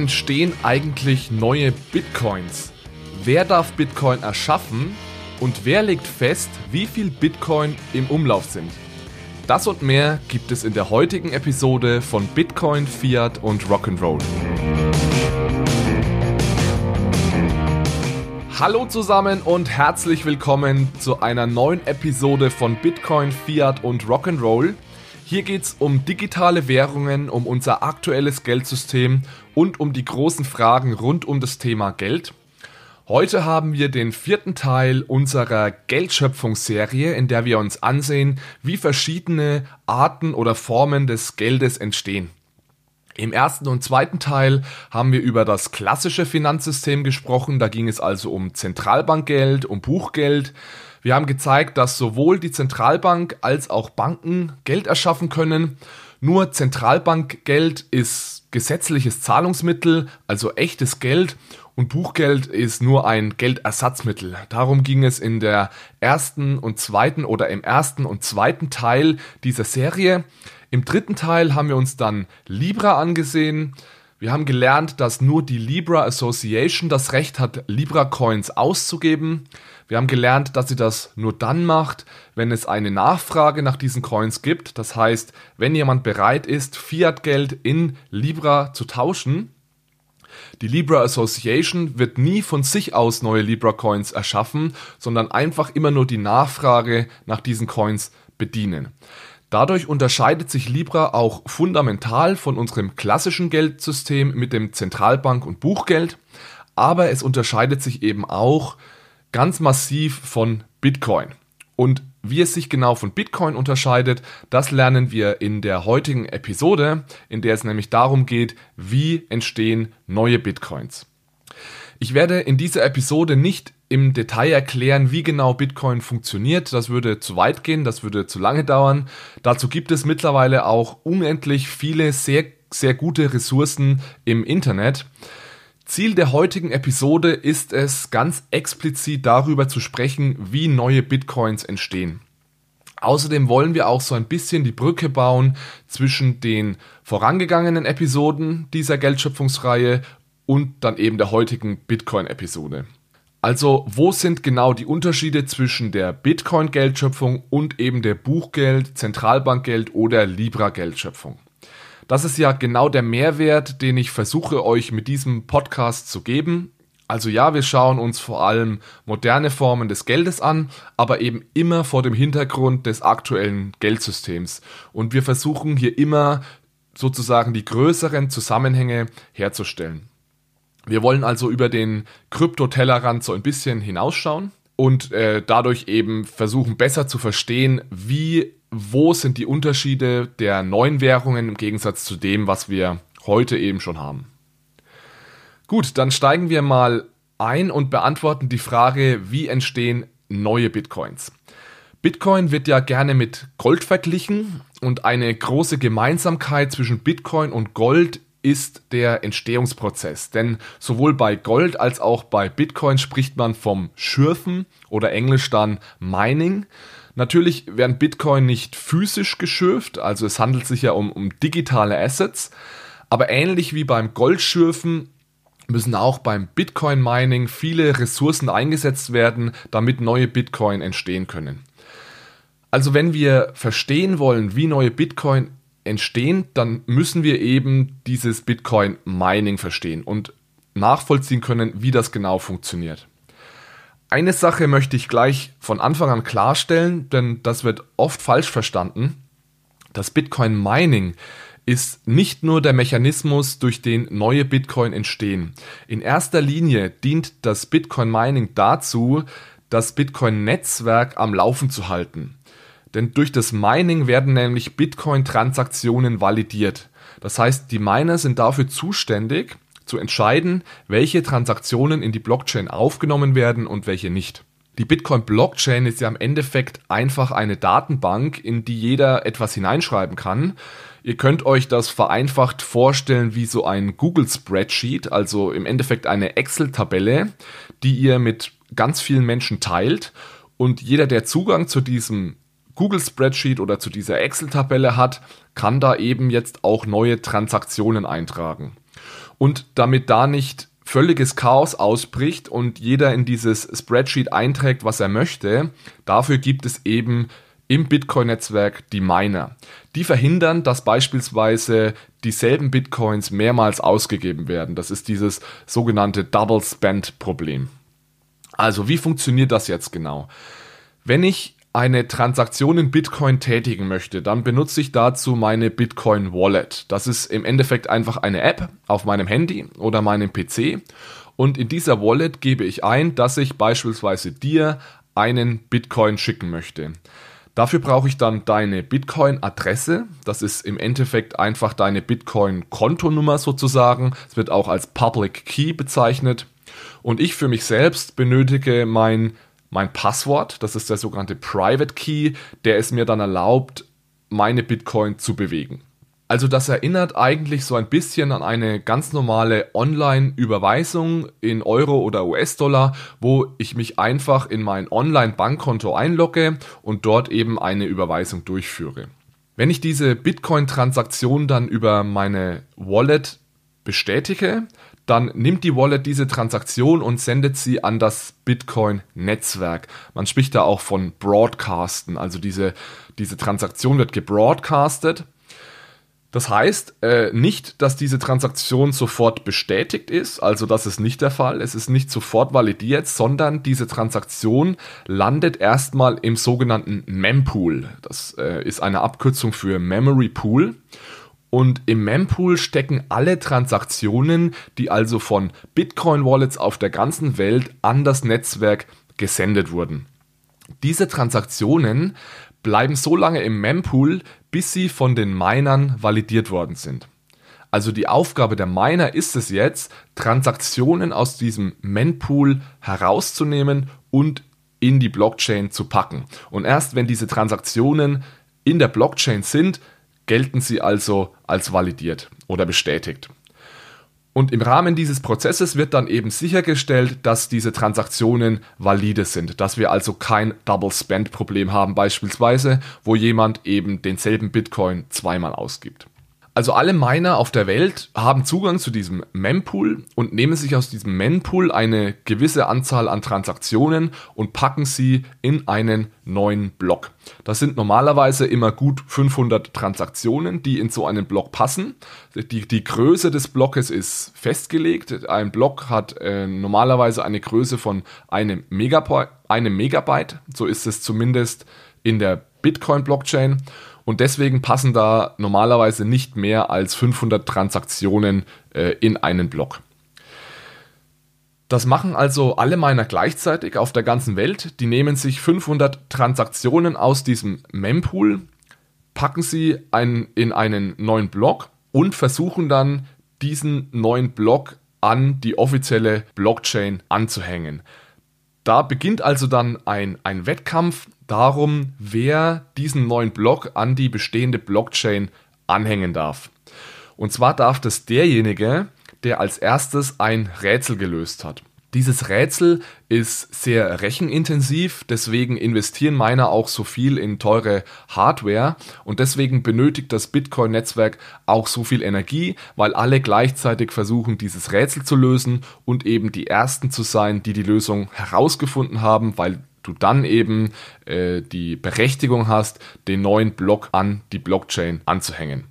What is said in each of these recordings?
entstehen eigentlich neue Bitcoins? Wer darf Bitcoin erschaffen? Und wer legt fest, wie viel Bitcoin im Umlauf sind? Das und mehr gibt es in der heutigen Episode von Bitcoin, Fiat und Rock'n'Roll. Hallo zusammen und herzlich willkommen zu einer neuen Episode von Bitcoin, Fiat und Rock'n'Roll. Hier geht es um digitale Währungen, um unser aktuelles Geldsystem und um die großen Fragen rund um das Thema Geld. Heute haben wir den vierten Teil unserer Geldschöpfungsserie, in der wir uns ansehen, wie verschiedene Arten oder Formen des Geldes entstehen. Im ersten und zweiten Teil haben wir über das klassische Finanzsystem gesprochen, da ging es also um Zentralbankgeld, um Buchgeld, wir haben gezeigt, dass sowohl die Zentralbank als auch Banken Geld erschaffen können. Nur Zentralbankgeld ist gesetzliches Zahlungsmittel, also echtes Geld und Buchgeld ist nur ein Geldersatzmittel. Darum ging es in der ersten und zweiten oder im ersten und zweiten Teil dieser Serie. Im dritten Teil haben wir uns dann Libra angesehen. Wir haben gelernt, dass nur die Libra Association das Recht hat, Libra Coins auszugeben. Wir haben gelernt, dass sie das nur dann macht, wenn es eine Nachfrage nach diesen Coins gibt. Das heißt, wenn jemand bereit ist, Fiat-Geld in Libra zu tauschen. Die Libra Association wird nie von sich aus neue Libra Coins erschaffen, sondern einfach immer nur die Nachfrage nach diesen Coins bedienen. Dadurch unterscheidet sich Libra auch fundamental von unserem klassischen Geldsystem mit dem Zentralbank- und Buchgeld, aber es unterscheidet sich eben auch ganz massiv von Bitcoin. Und wie es sich genau von Bitcoin unterscheidet, das lernen wir in der heutigen Episode, in der es nämlich darum geht, wie entstehen neue Bitcoins. Ich werde in dieser Episode nicht im Detail erklären, wie genau Bitcoin funktioniert. Das würde zu weit gehen, das würde zu lange dauern. Dazu gibt es mittlerweile auch unendlich viele sehr, sehr gute Ressourcen im Internet. Ziel der heutigen Episode ist es, ganz explizit darüber zu sprechen, wie neue Bitcoins entstehen. Außerdem wollen wir auch so ein bisschen die Brücke bauen zwischen den vorangegangenen Episoden dieser Geldschöpfungsreihe und dann eben der heutigen Bitcoin-Episode. Also, wo sind genau die Unterschiede zwischen der Bitcoin-Geldschöpfung und eben der Buchgeld, Zentralbankgeld oder Libra-Geldschöpfung? Das ist ja genau der Mehrwert, den ich versuche euch mit diesem Podcast zu geben. Also ja, wir schauen uns vor allem moderne Formen des Geldes an, aber eben immer vor dem Hintergrund des aktuellen Geldsystems. Und wir versuchen hier immer sozusagen die größeren Zusammenhänge herzustellen. Wir wollen also über den Kryptotellerrand so ein bisschen hinausschauen und äh, dadurch eben versuchen besser zu verstehen, wie wo sind die Unterschiede der neuen Währungen im Gegensatz zu dem, was wir heute eben schon haben. Gut, dann steigen wir mal ein und beantworten die Frage, wie entstehen neue Bitcoins. Bitcoin wird ja gerne mit Gold verglichen und eine große Gemeinsamkeit zwischen Bitcoin und Gold ist der Entstehungsprozess. Denn sowohl bei Gold als auch bei Bitcoin spricht man vom Schürfen oder englisch dann Mining. Natürlich werden Bitcoin nicht physisch geschürft, also es handelt sich ja um, um digitale Assets, aber ähnlich wie beim Goldschürfen müssen auch beim Bitcoin-Mining viele Ressourcen eingesetzt werden, damit neue Bitcoin entstehen können. Also wenn wir verstehen wollen, wie neue Bitcoin entstehen, dann müssen wir eben dieses Bitcoin-Mining verstehen und nachvollziehen können, wie das genau funktioniert. Eine Sache möchte ich gleich von Anfang an klarstellen, denn das wird oft falsch verstanden. Das Bitcoin Mining ist nicht nur der Mechanismus, durch den neue Bitcoin entstehen. In erster Linie dient das Bitcoin Mining dazu, das Bitcoin Netzwerk am Laufen zu halten. Denn durch das Mining werden nämlich Bitcoin Transaktionen validiert. Das heißt, die Miner sind dafür zuständig, zu entscheiden, welche Transaktionen in die Blockchain aufgenommen werden und welche nicht. Die Bitcoin-Blockchain ist ja im Endeffekt einfach eine Datenbank, in die jeder etwas hineinschreiben kann. Ihr könnt euch das vereinfacht vorstellen wie so ein Google-Spreadsheet, also im Endeffekt eine Excel-Tabelle, die ihr mit ganz vielen Menschen teilt. Und jeder, der Zugang zu diesem Google-Spreadsheet oder zu dieser Excel-Tabelle hat, kann da eben jetzt auch neue Transaktionen eintragen. Und damit da nicht völliges Chaos ausbricht und jeder in dieses Spreadsheet einträgt, was er möchte, dafür gibt es eben im Bitcoin-Netzwerk die Miner. Die verhindern, dass beispielsweise dieselben Bitcoins mehrmals ausgegeben werden. Das ist dieses sogenannte Double Spend-Problem. Also, wie funktioniert das jetzt genau? Wenn ich eine Transaktion in Bitcoin tätigen möchte, dann benutze ich dazu meine Bitcoin Wallet. Das ist im Endeffekt einfach eine App auf meinem Handy oder meinem PC. Und in dieser Wallet gebe ich ein, dass ich beispielsweise dir einen Bitcoin schicken möchte. Dafür brauche ich dann deine Bitcoin-Adresse. Das ist im Endeffekt einfach deine Bitcoin-Kontonummer sozusagen. Es wird auch als Public Key bezeichnet. Und ich für mich selbst benötige mein, mein Passwort. Das ist der sogenannte Private Key, der es mir dann erlaubt, meine Bitcoin zu bewegen. Also das erinnert eigentlich so ein bisschen an eine ganz normale Online-Überweisung in Euro oder US-Dollar, wo ich mich einfach in mein Online-Bankkonto einlogge und dort eben eine Überweisung durchführe. Wenn ich diese Bitcoin-Transaktion dann über meine Wallet bestätige, dann nimmt die Wallet diese Transaktion und sendet sie an das Bitcoin-Netzwerk. Man spricht da auch von Broadcasten, also diese, diese Transaktion wird gebroadcastet das heißt äh, nicht, dass diese Transaktion sofort bestätigt ist, also das ist nicht der Fall, es ist nicht sofort validiert, sondern diese Transaktion landet erstmal im sogenannten Mempool. Das äh, ist eine Abkürzung für Memory Pool. Und im Mempool stecken alle Transaktionen, die also von Bitcoin-Wallets auf der ganzen Welt an das Netzwerk gesendet wurden. Diese Transaktionen bleiben so lange im Mempool, bis sie von den Minern validiert worden sind. Also die Aufgabe der Miner ist es jetzt, Transaktionen aus diesem Mempool herauszunehmen und in die Blockchain zu packen. Und erst wenn diese Transaktionen in der Blockchain sind, gelten sie also als validiert oder bestätigt. Und im Rahmen dieses Prozesses wird dann eben sichergestellt, dass diese Transaktionen valide sind, dass wir also kein Double Spend Problem haben beispielsweise, wo jemand eben denselben Bitcoin zweimal ausgibt. Also alle Miner auf der Welt haben Zugang zu diesem Mempool und nehmen sich aus diesem Mempool eine gewisse Anzahl an Transaktionen und packen sie in einen neuen Block. Das sind normalerweise immer gut 500 Transaktionen, die in so einen Block passen. Die, die Größe des Blockes ist festgelegt. Ein Block hat äh, normalerweise eine Größe von einem Megabyte, einem Megabyte. So ist es zumindest in der Bitcoin-Blockchain. Und deswegen passen da normalerweise nicht mehr als 500 Transaktionen äh, in einen Block. Das machen also alle Miner gleichzeitig auf der ganzen Welt. Die nehmen sich 500 Transaktionen aus diesem Mempool, packen sie ein, in einen neuen Block und versuchen dann diesen neuen Block an die offizielle Blockchain anzuhängen. Da beginnt also dann ein, ein Wettkampf darum, wer diesen neuen Block an die bestehende Blockchain anhängen darf. Und zwar darf das derjenige, der als erstes ein Rätsel gelöst hat. Dieses Rätsel ist sehr rechenintensiv, deswegen investieren Miner auch so viel in teure Hardware und deswegen benötigt das Bitcoin-Netzwerk auch so viel Energie, weil alle gleichzeitig versuchen, dieses Rätsel zu lösen und eben die Ersten zu sein, die die Lösung herausgefunden haben, weil du dann eben äh, die Berechtigung hast, den neuen Block an die Blockchain anzuhängen.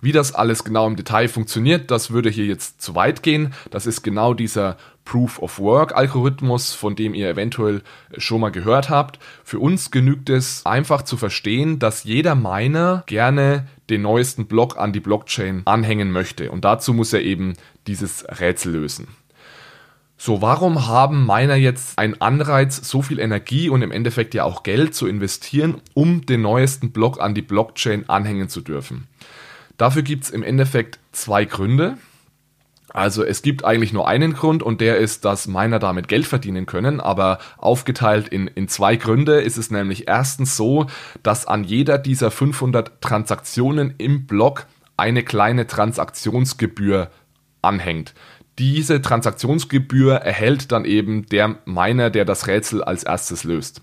Wie das alles genau im Detail funktioniert, das würde hier jetzt zu weit gehen. Das ist genau dieser Proof of Work Algorithmus, von dem ihr eventuell schon mal gehört habt. Für uns genügt es einfach zu verstehen, dass jeder Miner gerne den neuesten Block an die Blockchain anhängen möchte. Und dazu muss er eben dieses Rätsel lösen. So, warum haben Miner jetzt einen Anreiz, so viel Energie und im Endeffekt ja auch Geld zu investieren, um den neuesten Block an die Blockchain anhängen zu dürfen? Dafür gibt es im Endeffekt zwei Gründe. Also es gibt eigentlich nur einen Grund und der ist, dass Miner damit Geld verdienen können, aber aufgeteilt in, in zwei Gründe ist es nämlich erstens so, dass an jeder dieser 500 Transaktionen im Block eine kleine Transaktionsgebühr anhängt. Diese Transaktionsgebühr erhält dann eben der Miner, der das Rätsel als erstes löst.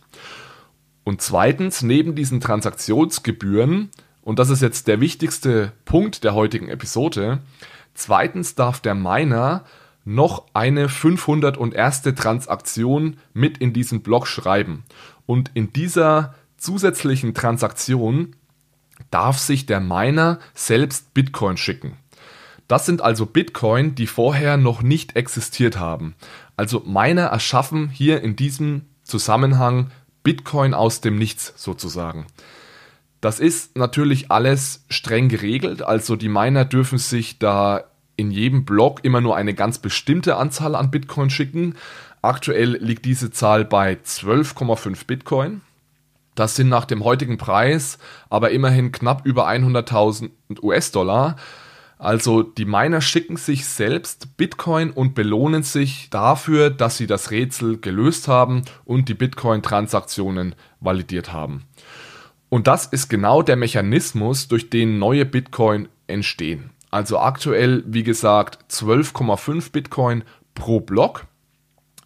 Und zweitens, neben diesen Transaktionsgebühren, und das ist jetzt der wichtigste Punkt der heutigen Episode, Zweitens darf der Miner noch eine 501. Transaktion mit in diesen Block schreiben. Und in dieser zusätzlichen Transaktion darf sich der Miner selbst Bitcoin schicken. Das sind also Bitcoin, die vorher noch nicht existiert haben. Also Miner erschaffen hier in diesem Zusammenhang Bitcoin aus dem Nichts sozusagen. Das ist natürlich alles streng geregelt, also die Miner dürfen sich da in jedem Block immer nur eine ganz bestimmte Anzahl an Bitcoin schicken. Aktuell liegt diese Zahl bei 12,5 Bitcoin. Das sind nach dem heutigen Preis aber immerhin knapp über 100.000 US-Dollar. Also die Miner schicken sich selbst Bitcoin und belohnen sich dafür, dass sie das Rätsel gelöst haben und die Bitcoin-Transaktionen validiert haben. Und das ist genau der Mechanismus, durch den neue Bitcoin entstehen. Also aktuell, wie gesagt, 12,5 Bitcoin pro Block.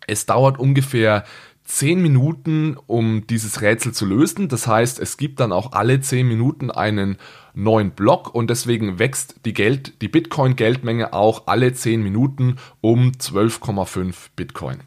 Es dauert ungefähr 10 Minuten, um dieses Rätsel zu lösen. Das heißt, es gibt dann auch alle 10 Minuten einen neuen Block und deswegen wächst die Geld, die Bitcoin-Geldmenge auch alle 10 Minuten um 12,5 Bitcoin.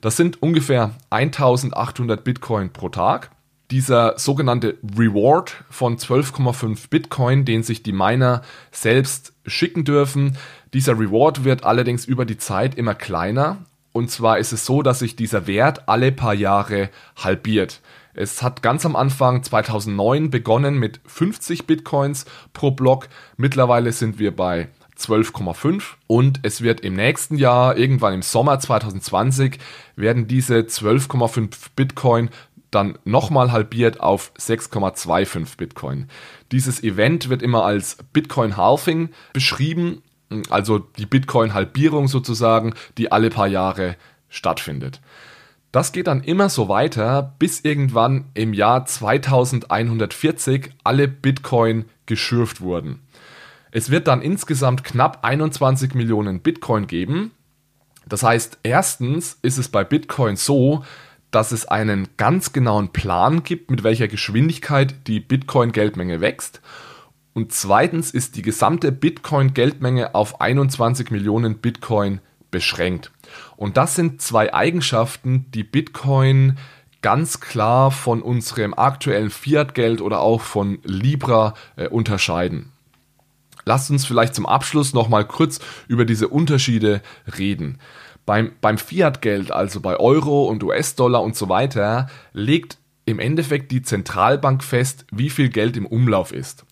Das sind ungefähr 1800 Bitcoin pro Tag. Dieser sogenannte Reward von 12,5 Bitcoin, den sich die Miner selbst schicken dürfen, dieser Reward wird allerdings über die Zeit immer kleiner und zwar ist es so, dass sich dieser Wert alle paar Jahre halbiert. Es hat ganz am Anfang 2009 begonnen mit 50 Bitcoins pro Block. Mittlerweile sind wir bei 12,5 und es wird im nächsten Jahr, irgendwann im Sommer 2020, werden diese 12,5 Bitcoin dann nochmal halbiert auf 6,25 Bitcoin. Dieses Event wird immer als Bitcoin Halving beschrieben also die Bitcoin-Halbierung sozusagen, die alle paar Jahre stattfindet. Das geht dann immer so weiter, bis irgendwann im Jahr 2140 alle Bitcoin geschürft wurden. Es wird dann insgesamt knapp 21 Millionen Bitcoin geben. Das heißt, erstens ist es bei Bitcoin so, dass es einen ganz genauen Plan gibt, mit welcher Geschwindigkeit die Bitcoin-Geldmenge wächst. Und zweitens ist die gesamte Bitcoin-Geldmenge auf 21 Millionen Bitcoin beschränkt. Und das sind zwei Eigenschaften, die Bitcoin ganz klar von unserem aktuellen Fiat-Geld oder auch von Libra äh, unterscheiden. Lasst uns vielleicht zum Abschluss nochmal kurz über diese Unterschiede reden. Beim, beim Fiat-Geld, also bei Euro und US-Dollar und so weiter, legt im Endeffekt die Zentralbank fest, wie viel Geld im Umlauf ist.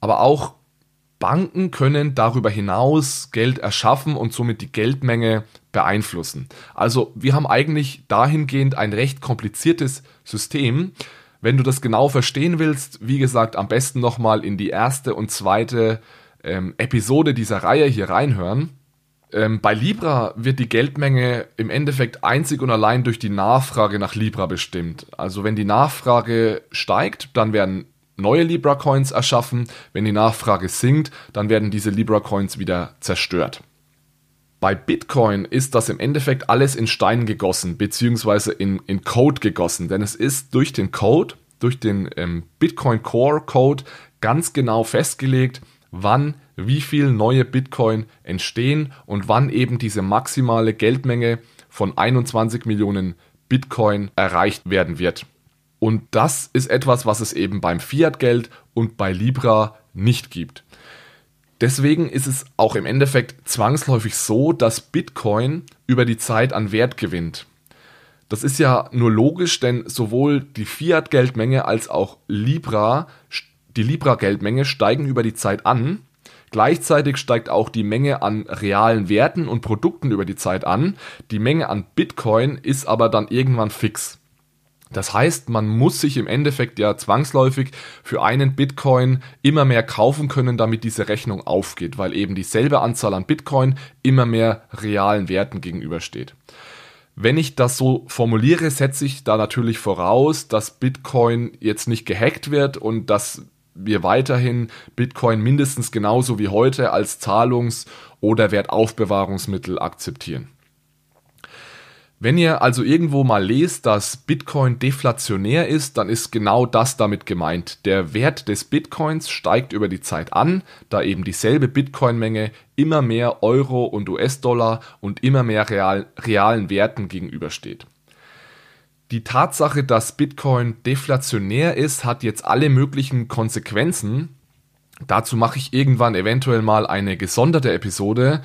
Aber auch Banken können darüber hinaus Geld erschaffen und somit die Geldmenge beeinflussen. Also wir haben eigentlich dahingehend ein recht kompliziertes System. Wenn du das genau verstehen willst, wie gesagt, am besten nochmal in die erste und zweite ähm, Episode dieser Reihe hier reinhören. Ähm, bei Libra wird die Geldmenge im Endeffekt einzig und allein durch die Nachfrage nach Libra bestimmt. Also wenn die Nachfrage steigt, dann werden neue Libra Coins erschaffen. Wenn die Nachfrage sinkt, dann werden diese Libra Coins wieder zerstört. Bei Bitcoin ist das im Endeffekt alles in Stein gegossen, beziehungsweise in, in Code gegossen, denn es ist durch den Code, durch den ähm, Bitcoin Core Code ganz genau festgelegt, wann wie viel neue Bitcoin entstehen und wann eben diese maximale Geldmenge von 21 Millionen Bitcoin erreicht werden wird. Und das ist etwas, was es eben beim Fiat-Geld und bei Libra nicht gibt. Deswegen ist es auch im Endeffekt zwangsläufig so, dass Bitcoin über die Zeit an Wert gewinnt. Das ist ja nur logisch, denn sowohl die Fiat-Geldmenge als auch Libra, die Libra-Geldmenge steigen über die Zeit an. Gleichzeitig steigt auch die Menge an realen Werten und Produkten über die Zeit an. Die Menge an Bitcoin ist aber dann irgendwann fix. Das heißt, man muss sich im Endeffekt ja zwangsläufig für einen Bitcoin immer mehr kaufen können, damit diese Rechnung aufgeht, weil eben dieselbe Anzahl an Bitcoin immer mehr realen Werten gegenübersteht. Wenn ich das so formuliere, setze ich da natürlich voraus, dass Bitcoin jetzt nicht gehackt wird und dass wir weiterhin Bitcoin mindestens genauso wie heute als Zahlungs- oder Wertaufbewahrungsmittel akzeptieren. Wenn ihr also irgendwo mal lest, dass Bitcoin deflationär ist, dann ist genau das damit gemeint. Der Wert des Bitcoins steigt über die Zeit an, da eben dieselbe Bitcoin-Menge immer mehr Euro und US-Dollar und immer mehr real, realen Werten gegenübersteht. Die Tatsache, dass Bitcoin deflationär ist, hat jetzt alle möglichen Konsequenzen. Dazu mache ich irgendwann eventuell mal eine gesonderte Episode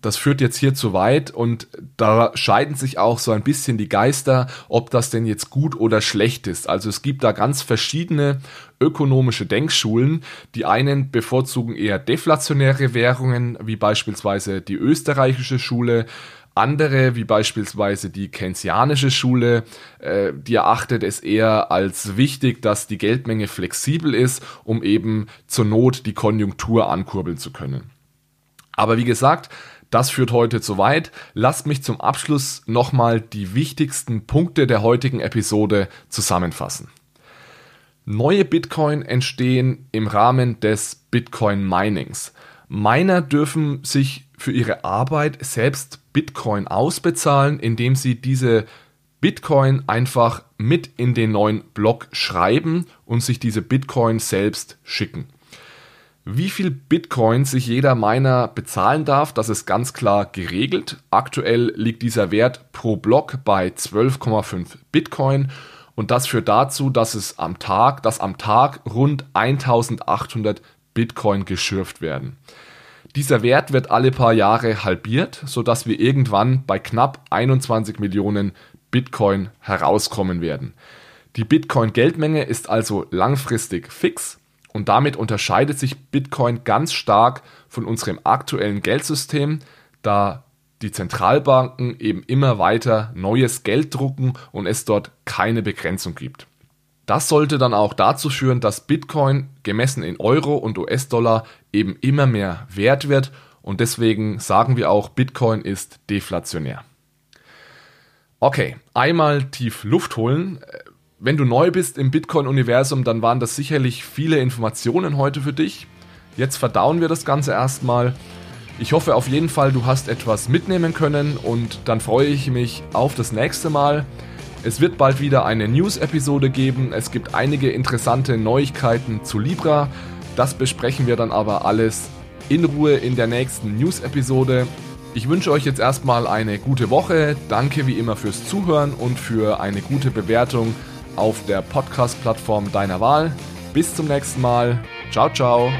das führt jetzt hier zu weit und da scheiden sich auch so ein bisschen die Geister, ob das denn jetzt gut oder schlecht ist. Also es gibt da ganz verschiedene ökonomische Denkschulen. Die einen bevorzugen eher deflationäre Währungen, wie beispielsweise die österreichische Schule. Andere, wie beispielsweise die keynesianische Schule, äh, die erachtet es eher als wichtig, dass die Geldmenge flexibel ist, um eben zur Not die Konjunktur ankurbeln zu können. Aber wie gesagt, das führt heute zu weit. Lasst mich zum Abschluss nochmal die wichtigsten Punkte der heutigen Episode zusammenfassen. Neue Bitcoin entstehen im Rahmen des Bitcoin Minings. Miner dürfen sich für ihre Arbeit selbst Bitcoin ausbezahlen, indem sie diese Bitcoin einfach mit in den neuen Block schreiben und sich diese Bitcoin selbst schicken. Wie viel Bitcoin sich jeder Miner bezahlen darf, das ist ganz klar geregelt. Aktuell liegt dieser Wert pro Block bei 12,5 Bitcoin und das führt dazu, dass es am Tag, dass am Tag rund 1800 Bitcoin geschürft werden. Dieser Wert wird alle paar Jahre halbiert, sodass wir irgendwann bei knapp 21 Millionen Bitcoin herauskommen werden. Die Bitcoin-Geldmenge ist also langfristig fix und damit unterscheidet sich Bitcoin ganz stark von unserem aktuellen Geldsystem, da die Zentralbanken eben immer weiter neues Geld drucken und es dort keine Begrenzung gibt. Das sollte dann auch dazu führen, dass Bitcoin gemessen in Euro und US-Dollar eben immer mehr wert wird und deswegen sagen wir auch, Bitcoin ist deflationär. Okay, einmal tief Luft holen wenn du neu bist im Bitcoin-Universum, dann waren das sicherlich viele Informationen heute für dich. Jetzt verdauen wir das Ganze erstmal. Ich hoffe auf jeden Fall, du hast etwas mitnehmen können und dann freue ich mich auf das nächste Mal. Es wird bald wieder eine News-Episode geben. Es gibt einige interessante Neuigkeiten zu Libra. Das besprechen wir dann aber alles in Ruhe in der nächsten News-Episode. Ich wünsche euch jetzt erstmal eine gute Woche. Danke wie immer fürs Zuhören und für eine gute Bewertung auf der Podcast-Plattform deiner Wahl. Bis zum nächsten Mal. Ciao, ciao.